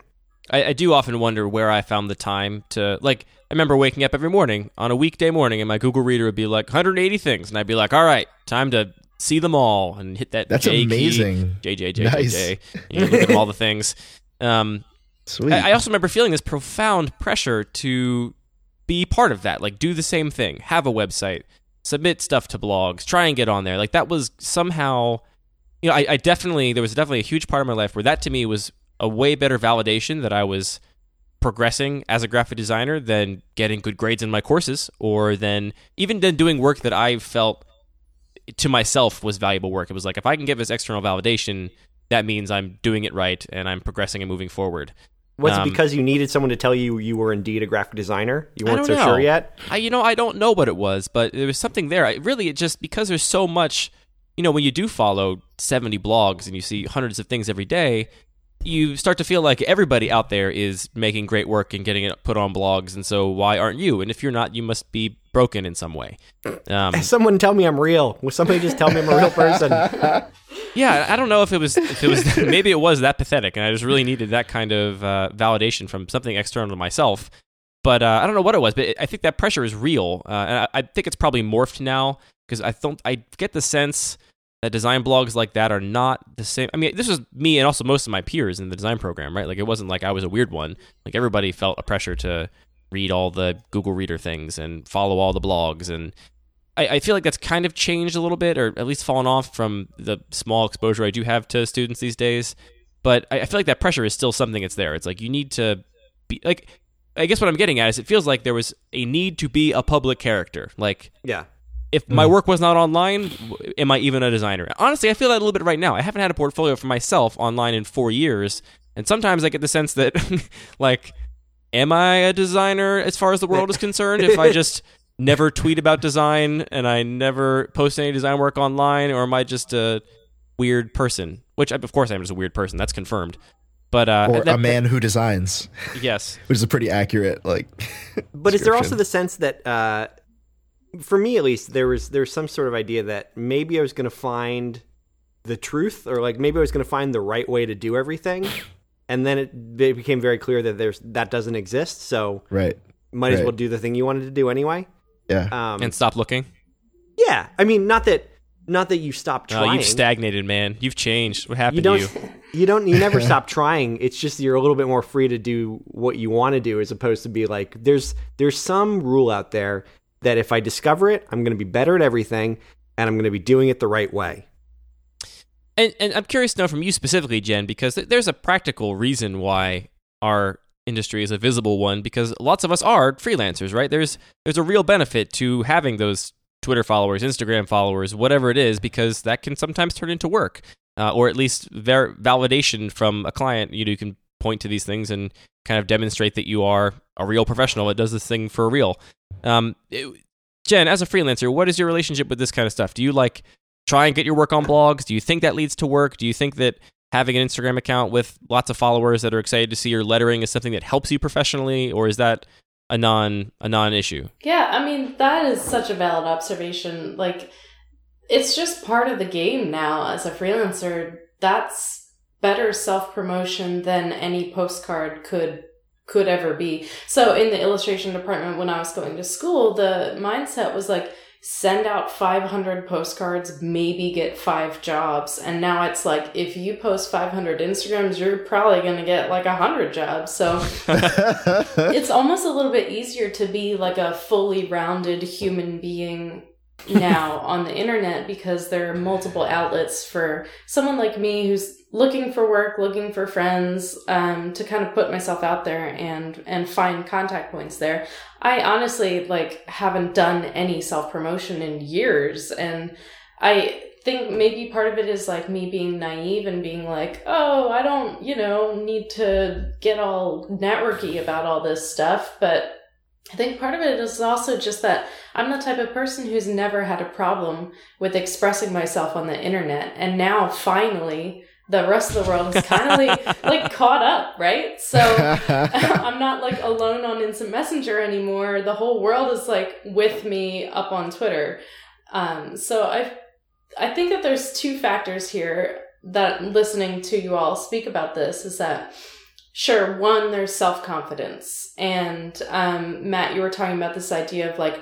I, I do often wonder where I found the time to like. I remember waking up every morning on a weekday morning, and my Google Reader would be like 180 things, and I'd be like, "All right, time to see them all and hit that That's J amazing. Key, J J J nice. J. You know, look at all the things. Um, Sweet. I, I also remember feeling this profound pressure to be part of that. Like, do the same thing, have a website, submit stuff to blogs, try and get on there. Like, that was somehow, you know, I, I definitely, there was definitely a huge part of my life where that to me was a way better validation that I was progressing as a graphic designer than getting good grades in my courses or than even then doing work that I felt to myself was valuable work. It was like if I can get this external validation, that means I'm doing it right and I'm progressing and moving forward. Was um, it because you needed someone to tell you you were indeed a graphic designer? You weren't so know. sure yet. I, you know, I don't know what it was, but there was something there. I, really, it just because there's so much. You know, when you do follow 70 blogs and you see hundreds of things every day, you start to feel like everybody out there is making great work and getting it put on blogs, and so why aren't you? And if you're not, you must be broken in some way. Um, [LAUGHS] Someone tell me I'm real. Will somebody just tell me I'm a real person? [LAUGHS] yeah, I don't know if it was if it was [LAUGHS] maybe it was that pathetic, and I just really needed that kind of uh, validation from something external to myself. But uh, I don't know what it was, but it, I think that pressure is real, uh, and I, I think it's probably morphed now because I don't I get the sense that design blogs like that are not the same. I mean, this was me and also most of my peers in the design program, right? Like it wasn't like I was a weird one. Like everybody felt a pressure to read all the Google Reader things and follow all the blogs, and I, I feel like that's kind of changed a little bit, or at least fallen off from the small exposure I do have to students these days. But I, I feel like that pressure is still something that's there. It's like you need to be like. I guess what I'm getting at is it feels like there was a need to be a public character. Like yeah. If my work was not online, am I even a designer? Honestly, I feel that a little bit right now. I haven't had a portfolio for myself online in four years, and sometimes I get the sense that, [LAUGHS] like, am I a designer as far as the world is [LAUGHS] concerned? If I just never tweet about design and I never post any design work online, or am I just a weird person? Which, of course, I'm just a weird person. That's confirmed. But uh, or that- a man who designs, yes, [LAUGHS] which is a pretty accurate like. But is there also the sense that, uh, for me at least, there was there's some sort of idea that maybe I was going to find the truth, or like maybe I was going to find the right way to do everything, and then it, it became very clear that there's that doesn't exist. So right? might as well do the thing you wanted to do anyway. Yeah. Um, and stop looking. yeah, I mean, not that not that you stopped Oh, trying. you've stagnated, man. You've changed. What happened you don't to you? you don't you never stop trying it's just you're a little bit more free to do what you want to do as opposed to be like there's there's some rule out there that if i discover it i'm going to be better at everything and i'm going to be doing it the right way And, and I'm curious to know from you specifically, Jen, because th- there's a practical reason why our industry is a visible one. Because lots of us are freelancers, right? There's there's a real benefit to having those Twitter followers, Instagram followers, whatever it is, because that can sometimes turn into work, uh, or at least ver- validation from a client. You, know, you can point to these things and kind of demonstrate that you are a real professional that does this thing for real. Um, it- Jen, as a freelancer, what is your relationship with this kind of stuff? Do you like try and get your work on blogs? Do you think that leads to work? Do you think that having an Instagram account with lots of followers that are excited to see your lettering is something that helps you professionally, or is that a non a non issue? Yeah, I mean, that is such a valid observation. Like, it's just part of the game now as a freelancer. That's better self promotion than any postcard could could ever be. So in the illustration department when I was going to school, the mindset was like send out 500 postcards, maybe get 5 jobs. And now it's like if you post 500 Instagrams, you're probably going to get like 100 jobs. So [LAUGHS] it's almost a little bit easier to be like a fully rounded human being now [LAUGHS] on the internet because there are multiple outlets for someone like me who's looking for work, looking for friends, um, to kind of put myself out there and and find contact points there. I honestly like haven't done any self promotion in years, and I think maybe part of it is like me being naive and being like, oh, I don't, you know, need to get all networky about all this stuff. But I think part of it is also just that I'm the type of person who's never had a problem with expressing myself on the internet. And now finally, the rest of the world is kind of like, [LAUGHS] like caught up, right? So [LAUGHS] [LAUGHS] I'm not like alone on Instant Messenger anymore. The whole world is like with me up on Twitter. Um, so I, I think that there's two factors here that listening to you all speak about this is that sure one there's self-confidence and um, matt you were talking about this idea of like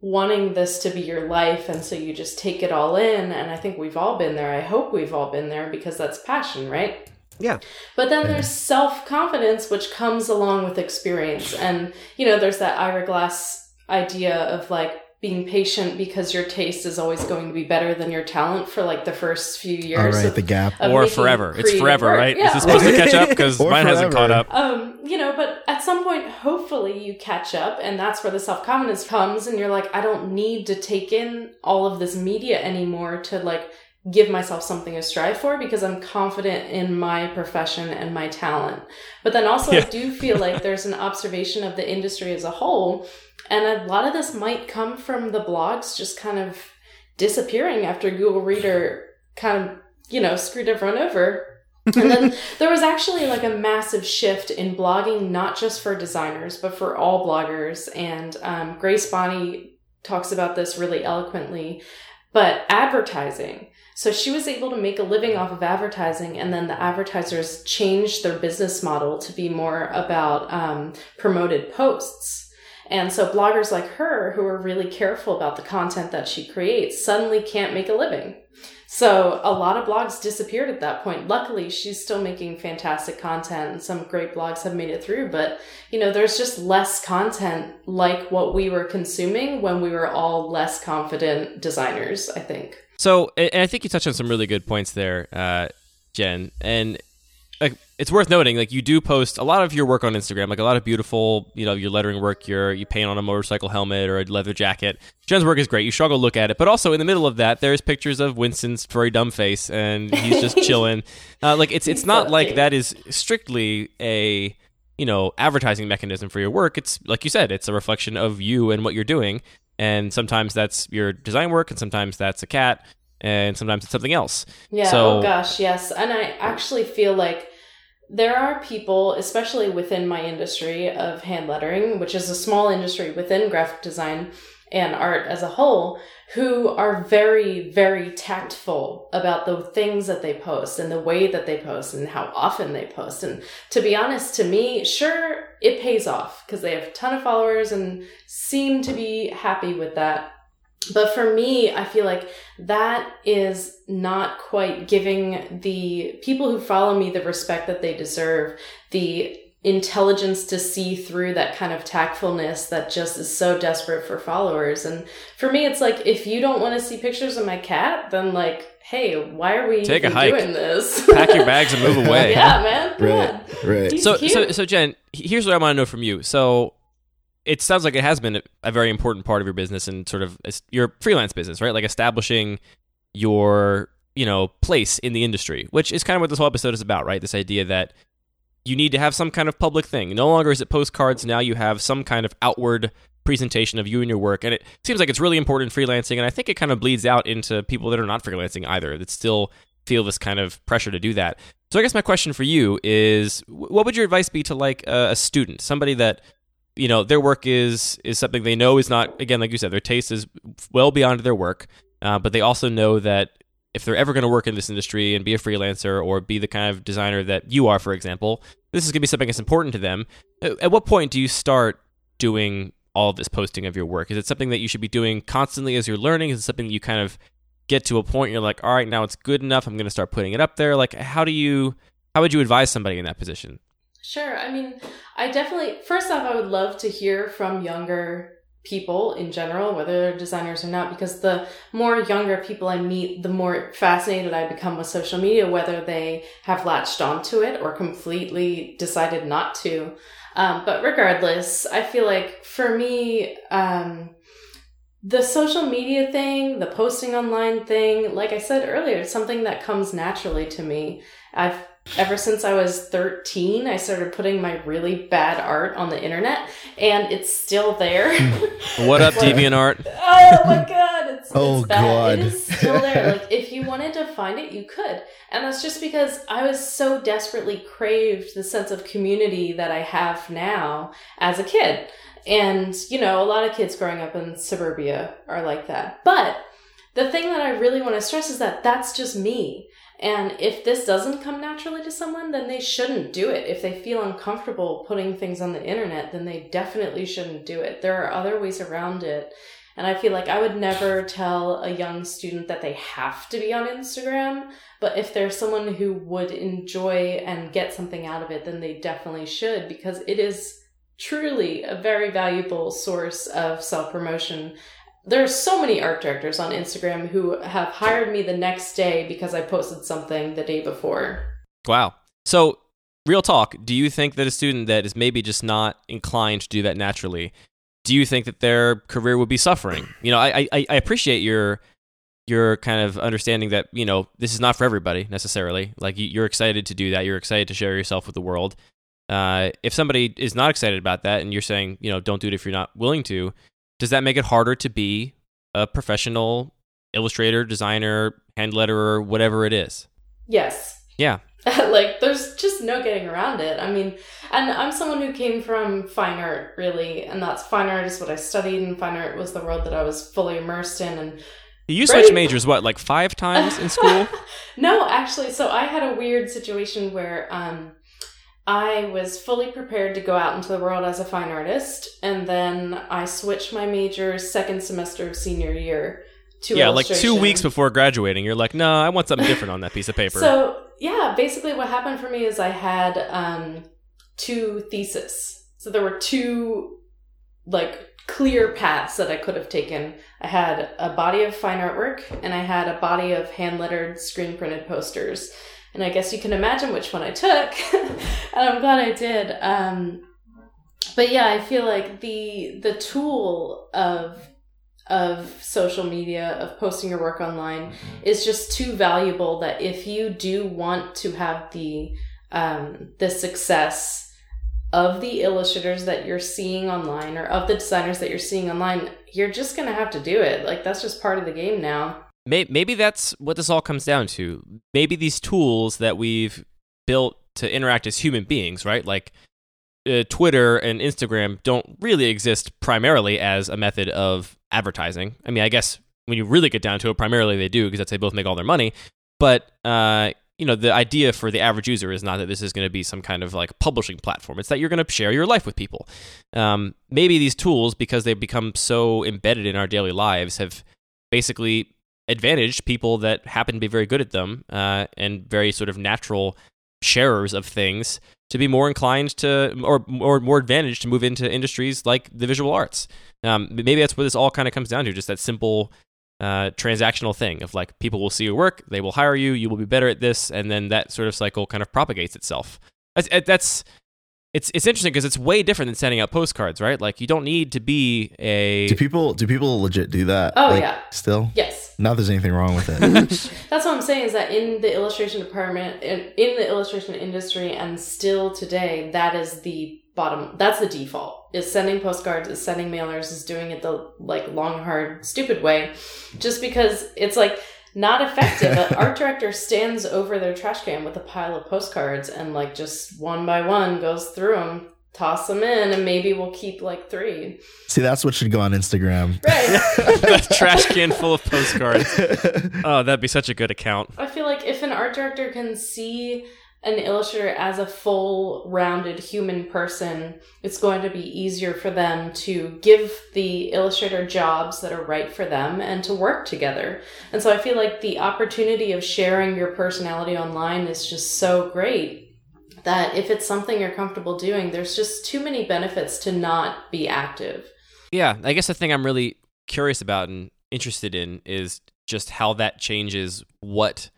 wanting this to be your life and so you just take it all in. And i think we've all been there. I hope we've all been there because that's passion right? Yeah. But then there's self-confidence which comes along with experience. And you know there's that ira glass idea of like being patient because your taste is always going to be better than your talent for like the first few years All right, of- the gap. of or forever? It's forever, work. right? Yeah. Is it supposed to catch up? Because [LAUGHS] Or mine hasn't caught up. Um, you know, but at some point, hopefully, you catch up, and that's where the self confidence comes, and you're like, I don't need to take in all of this media anymore to like give myself something to strive for because I'm confident in my profession and my talent. But then also, I do feel like [LAUGHS] there's an observation of the industry as a whole, and a lot of this might come from the blogs just kind of disappearing after Google Reader kind of, you know, screwed everyone over and then [LAUGHS] there was actually like a massive shift in blogging, not just for designers, but for all bloggers. And um, Grace Bonney talks about this really eloquently. But advertising. So she was able to make a living off of advertising, and then the advertisers changed their business model to be more about um, promoted posts. And so bloggers like her, who are really careful about the content that she creates, suddenly can't make a living so a lot of blogs disappeared at that point. Luckily, she's still making fantastic content and some great blogs have made it through, but you know, there's just less content like what we were consuming when we were all less confident designers, I think. So, and I think you touched on some really good points there, uh, Jen. And it's worth noting like you do post a lot of your work on Instagram, like a lot of beautiful, you know, your lettering work, your you paint on a motorcycle helmet or a leather jacket. Jen's work is great. You struggle to look at it, but also in the middle of that, there's pictures of Winston's furry dumb face, and he's just [LAUGHS] chilling. Uh, like it's it's not like that is strictly a you know advertising mechanism for your work. It's like you said, it's a reflection of you and what you're doing. And sometimes that's your design work, and sometimes that's a cat, and sometimes it's something else. Yeah. So, oh gosh, yes. And I actually feel like there are people, especially within my industry of hand lettering, which is a small industry within graphic design and art as a whole, who are very, very tactful about the things that they post and the way that they post and how often they post. And to be honest, to me, sure, it pays off because they have a ton of followers and seem to be happy with that. But for me, I feel like that is not quite giving the people who follow me the respect that they deserve, the intelligence to see through that kind of tactfulness that just is so desperate for followers. And for me, it's like, if you don't want to see pictures of my cat, then like, hey, why are we Take a hike. doing this? [LAUGHS] pack your bags and move away. yeah, man. Come Right, on. right. He's so cute. so so Jen, here's what I want to know from you. So it sounds like it has been a, very important part of your business and sort of your freelance business, right? Like establishing your you know place in the industry, which is kind of what this whole episode is about, right? This idea that you need to have some kind of public thing. No longer is it postcards. Now you have some kind of outward presentation of you and your work. And it seems like it's really important in freelancing. And I think it kind of bleeds out into people that are not freelancing either, that still feel this kind of pressure to do that. So I guess my question for you is what would your advice be to like a student, somebody that you know their work is is something they know is not again like you said their taste is well beyond their work uh, but they also know that if they're ever going to work in this industry and be a freelancer or be the kind of designer that you are for example this is going to be something that's important to them. At at what point do you start doing all this posting of your work? Is it something that you should be doing constantly as you're learning? Is it something you kind of get to a point you're like all right now it's good enough i'm going to start putting it up there. Like how do you how would you advise somebody in that position Sure. I mean, I definitely, first off, I would love to hear from younger people in general, whether they're designers or not, because the more younger people I meet, the more fascinated I become with social media, whether they have latched onto it or completely decided not to. Um, but regardless, I feel like for me, um, the social media thing, the posting online thing, like I said earlier, it's something that comes naturally to me. I've ever since I was 13, I started putting my really bad art on the internet and it's still there. [LAUGHS] what up Like- deviantart oh my god, it's, Oh, it's bad. God. It is still there. [LAUGHS] Like if you wanted to find it, you could. And that's just because I was so desperately craved the sense of community that I have now as a kid. And, you know, a lot of kids growing up in suburbia are like that. But the thing that I really want to stress is that that's just me. And if this doesn't come naturally to someone, then they shouldn't do it. If they feel uncomfortable putting things on the internet, then they definitely shouldn't do it. There are other ways around it. And I feel like I would never tell a young student that they have to be on Instagram. But if there's someone who would enjoy and get something out of it, then they definitely should because it is truly a very valuable source of self promotion. There are so many art directors on Instagram who have hired me the next day because I posted something the day before. Wow. So, real talk, do you think that a student that is maybe just not inclined to do that naturally, do you think that their career would be suffering? [CLEARS THROAT] You know, I I, I appreciate your your kind of understanding that you know this is not for everybody necessarily. Like you- you're excited to do that, you're excited to share yourself with the world. Uh, if somebody is not excited about that, and you're saying you know don't do it if you're not willing to, does that make it harder to be a professional illustrator, designer, hand letterer, whatever it is? Yes. Yeah. [LAUGHS] like there's just no getting around it. I mean, and I'm someone who came from fine art really, and that's fine art is what I studied, and fine art was the world that I was fully immersed in. And You switched majors what, like five times in school? [LAUGHS] no, actually, so I had a weird situation where um, I was fully prepared to go out into the world as a fine artist, and then I switched my major second semester of senior year to yeah, like two weeks before graduating, you're like, no, I want something different on that piece of paper. So yeah, basically what happened for me is I had um, two theses. So there were two like clear paths that I could have taken. I had a body of fine artwork and I had a body of hand lettered screen printed posters. And I guess you can imagine which one I took. [LAUGHS] and I'm glad I did. Um, but yeah, I feel like the the tool of of social media, of posting your work online, is just too valuable that if you do want to have the um, the success of the illustrators that you're seeing online or of the designers that you're seeing online, you're just gonna have to do it. Like that's just part of the game now. May- maybe that's what this all comes down to. Maybe these tools that we've built to interact as human beings, right? Like uh, Twitter and Instagram don't really exist primarily as a method of advertising. I mean, I guess when you really get down to it, primarily they do because that's they both make all their money. But uh, you know, the idea for the average user is not that this is going to be some kind of like publishing platform. It's that you're going to share your life with people. Um, maybe these tools, because they've become so embedded in our daily lives, have basically advantaged people that happen to be very good at them uh, and very sort of natural sharers of things to be more inclined to or or more advantaged to move into industries like the visual arts. Um, maybe that's what this all kind of comes down to, just that simple uh, transactional thing of like people will see your work, they will hire you, you will be better at this, and then that sort of cycle kind of propagates itself. That's that's it's it's interesting because it's way different than sending out postcards, right? Like you don't need to be a Do people do people legit do that? Oh, Like, yeah. Still? Yes. Not there's anything wrong with it. [LAUGHS] [LAUGHS] That's what I'm saying is that in the illustration department, in, in the illustration industry, and still today, that is the bottom. That's the default. Is sending postcards, is sending mailers, is doing it the like long, hard, stupid way, just because it's like not effective. An [LAUGHS] art director stands over their trash can with a pile of postcards and like just one by one goes through them, toss them in, and maybe we'll keep like three. See, that's what should go on Instagram. Right. [LAUGHS] a trash can full of postcards. [LAUGHS] Oh, that'd be such a good account. I feel like if an art director can see an illustrator as a full rounded human person, it's going to be easier for them to give the illustrator jobs that are right for them and to work together. And so I feel like the opportunity of sharing your personality online is just so great that if it's something you're comfortable doing, there's just too many benefits to not be active. Yeah, I guess the thing I'm really curious about and interested in is just how that changes what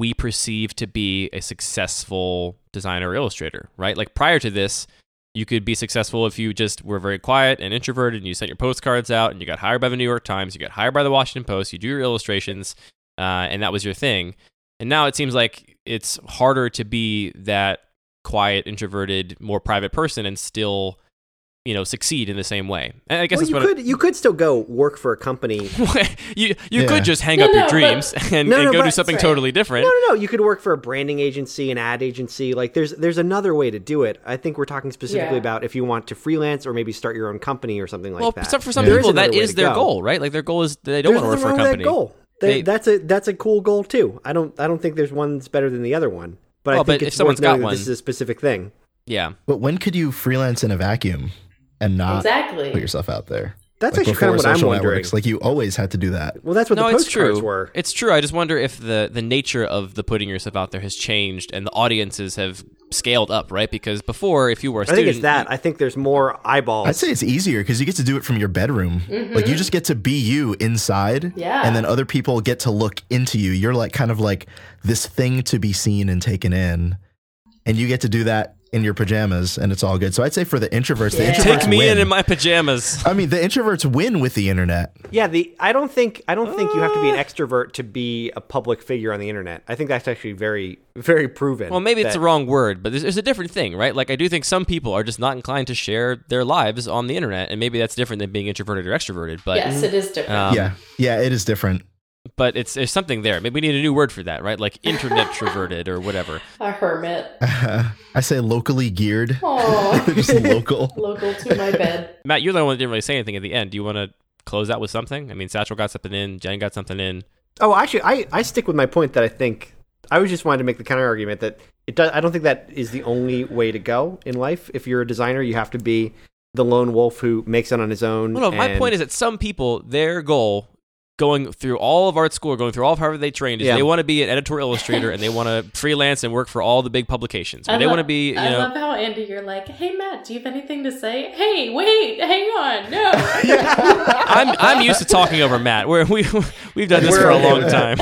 we perceive to be a successful designer or illustrator, right? Like prior to this, you could be successful if you just were very quiet and introverted and you sent your postcards out and you got hired by the New York Times, you got hired by the Washington Post, you do your illustrations, uh, and that was your thing. And now it seems like it's harder to be that quiet, introverted, more private person and still, you know, succeed in the same way. And I guess Well, that's you what could you could still go work for a company. [LAUGHS] you you Yeah. could just hang No, up your but- dreams [LAUGHS] and, No, and no, go do something Right. totally different. No, no, no. You could work for a branding agency, an ad agency. Like there's there's another way to do it. I think we're talking specifically Yeah. about if you want to freelance or maybe start your own company or something like well, that. so- for some There is people, that another way is to their go. goal, right? Like their goal is they don't There's want to work for a company. that goal. They- They- that's a that's a cool goal too. I don't I don't think there's one that's better than the other one. But Well, I think but if it's someone's worth noting got that this is a specific thing. Yeah, But when could you freelance in a vacuum and not exactly. put yourself out there? That's Like actually kind of before what I'm social wondering. networks, Like you always had to do that. well, that's what no, the it's postcards true. were. It's true. I just wonder if the the nature of the putting yourself out there has changed and the audiences have scaled up, right? Because before, if you were a I think it's that. I think there's more eyeballs. I'd say it's easier because you get to do it from your bedroom. Mm-hmm. Like you just get to be you inside. Yeah. And then other people get to look into you. You're like kind of like this thing to be seen and taken in. And you get to do that in your pajamas and it's all good. So I'd say for the introverts, the introverts take me win. in in my pajamas. I mean, the introverts win with the internet. Yeah, the I don't think I don't think you have to be Uh. an extrovert to be a public figure on the internet. I think that's actually very very proven. Well, maybe it's that- the wrong word, but there's, there's a different thing, right? Like I do think some people are just not inclined to share their lives on the internet, and maybe that's different than being introverted or extroverted. But yes, it is different. Um, yeah. Yeah, it is different. But it's there's something there. Maybe we need a new word for that, right? Like internet [LAUGHS] troverted or whatever. A hermit. [LAUGHS] I say locally geared, Oh, [LAUGHS] just local. local to my bed. Matt, you're the one that didn't really say anything at the end. Do you want to close out with something? I mean, Satchel got something in, Jen got something in. Oh, actually, I, I stick with my point that I think I was just wanted to make the counter argument that it does. I don't think that is the only way to go in life. If you're a designer, you have to be the lone wolf who makes it on his own. Well, no, my point is that some people, their goal, going through all of art school, going through all of Harvard they trained, is Yeah. they want to be an editorial illustrator and they want to freelance and work for all the big publications. Or I they love- want to be, you I know. love how Andy, you're like, "Hey Matt, do you have anything to say?" Hey, wait, hang on, no. [LAUGHS] I'm I'm used to talking over Matt. Where we we've done this We're for a long with time.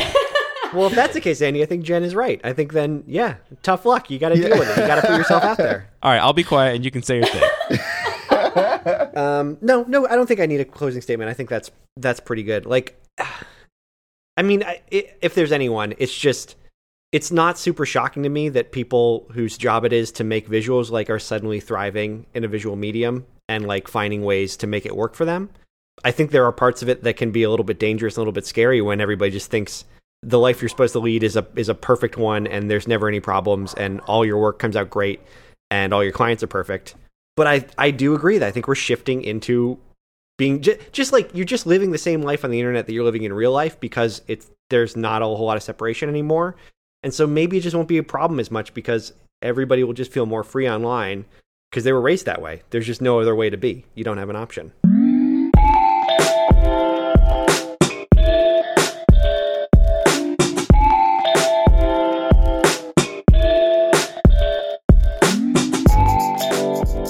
Well, if that's the case, Andy, I think Jen is right. I think then, yeah, tough luck. You got to deal with it. You got to put yourself out there. [LAUGHS] All right, I'll be quiet and you can say your thing. [LAUGHS] Um, no, no, I don't think I need a closing statement. I think that's that's pretty good. Like, I mean, I, if there's anyone, it's just it's not super shocking to me that people whose job it is to make visuals like are suddenly thriving in a visual medium and like finding ways to make it work for them. I think there are parts of it that can be a little bit dangerous, a little bit scary when everybody just thinks the life you're supposed to lead is a is a perfect one and there's never any problems and all your work comes out great and all your clients are perfect. But I I do agree that I think we're shifting into being j- just like you're just living the same life on the internet that you're living in real life because it's there's not a whole lot of separation anymore. And so maybe it just won't be a problem as much because everybody will just feel more free online because they were raised that way. There's just no other way to be. You don't have an option.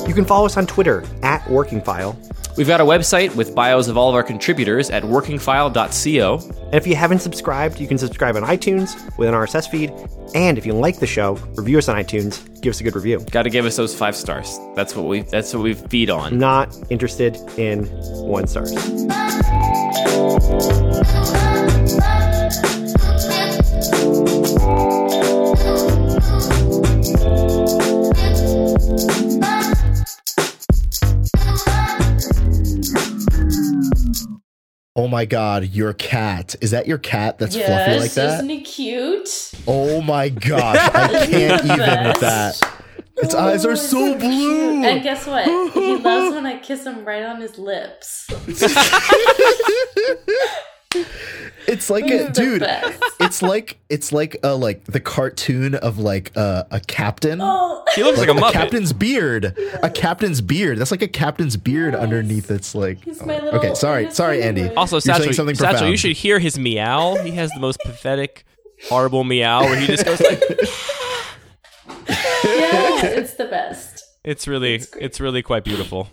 You can follow us on Twitter at Working File. We've got a website with bios of all of our contributors at workingfile.co. And if you haven't subscribed, you can subscribe on iTunes with an RSS feed. And if you like the show, review us on iTunes. Give us a good review. Got to give us those five stars. That's what we that's what we feed on. Not interested in one stars. Oh my god, your cat. Is that your cat that's fluffy yes, like that? isn't he cute? Oh my gosh, I [LAUGHS] can't even with that. Its oh, eyes Oh, are it's so cute. blue. And guess what? He loves [LAUGHS] when I kiss him right on his lips. [LAUGHS] It's like a dude. best. It's like it's like a like the cartoon of like a a captain. Oh, He looks like a Muppet. captain's beard. A captain's beard. That's like a captain's beard underneath. It's like. He's oh. my little- okay, sorry, sorry, Andy. little- Also, Satchel, something Satchel, you should hear his meow. He has the most pathetic, horrible meow where he just goes like. [LAUGHS] yeah, it's the best. It's really, great. it's really quite beautiful.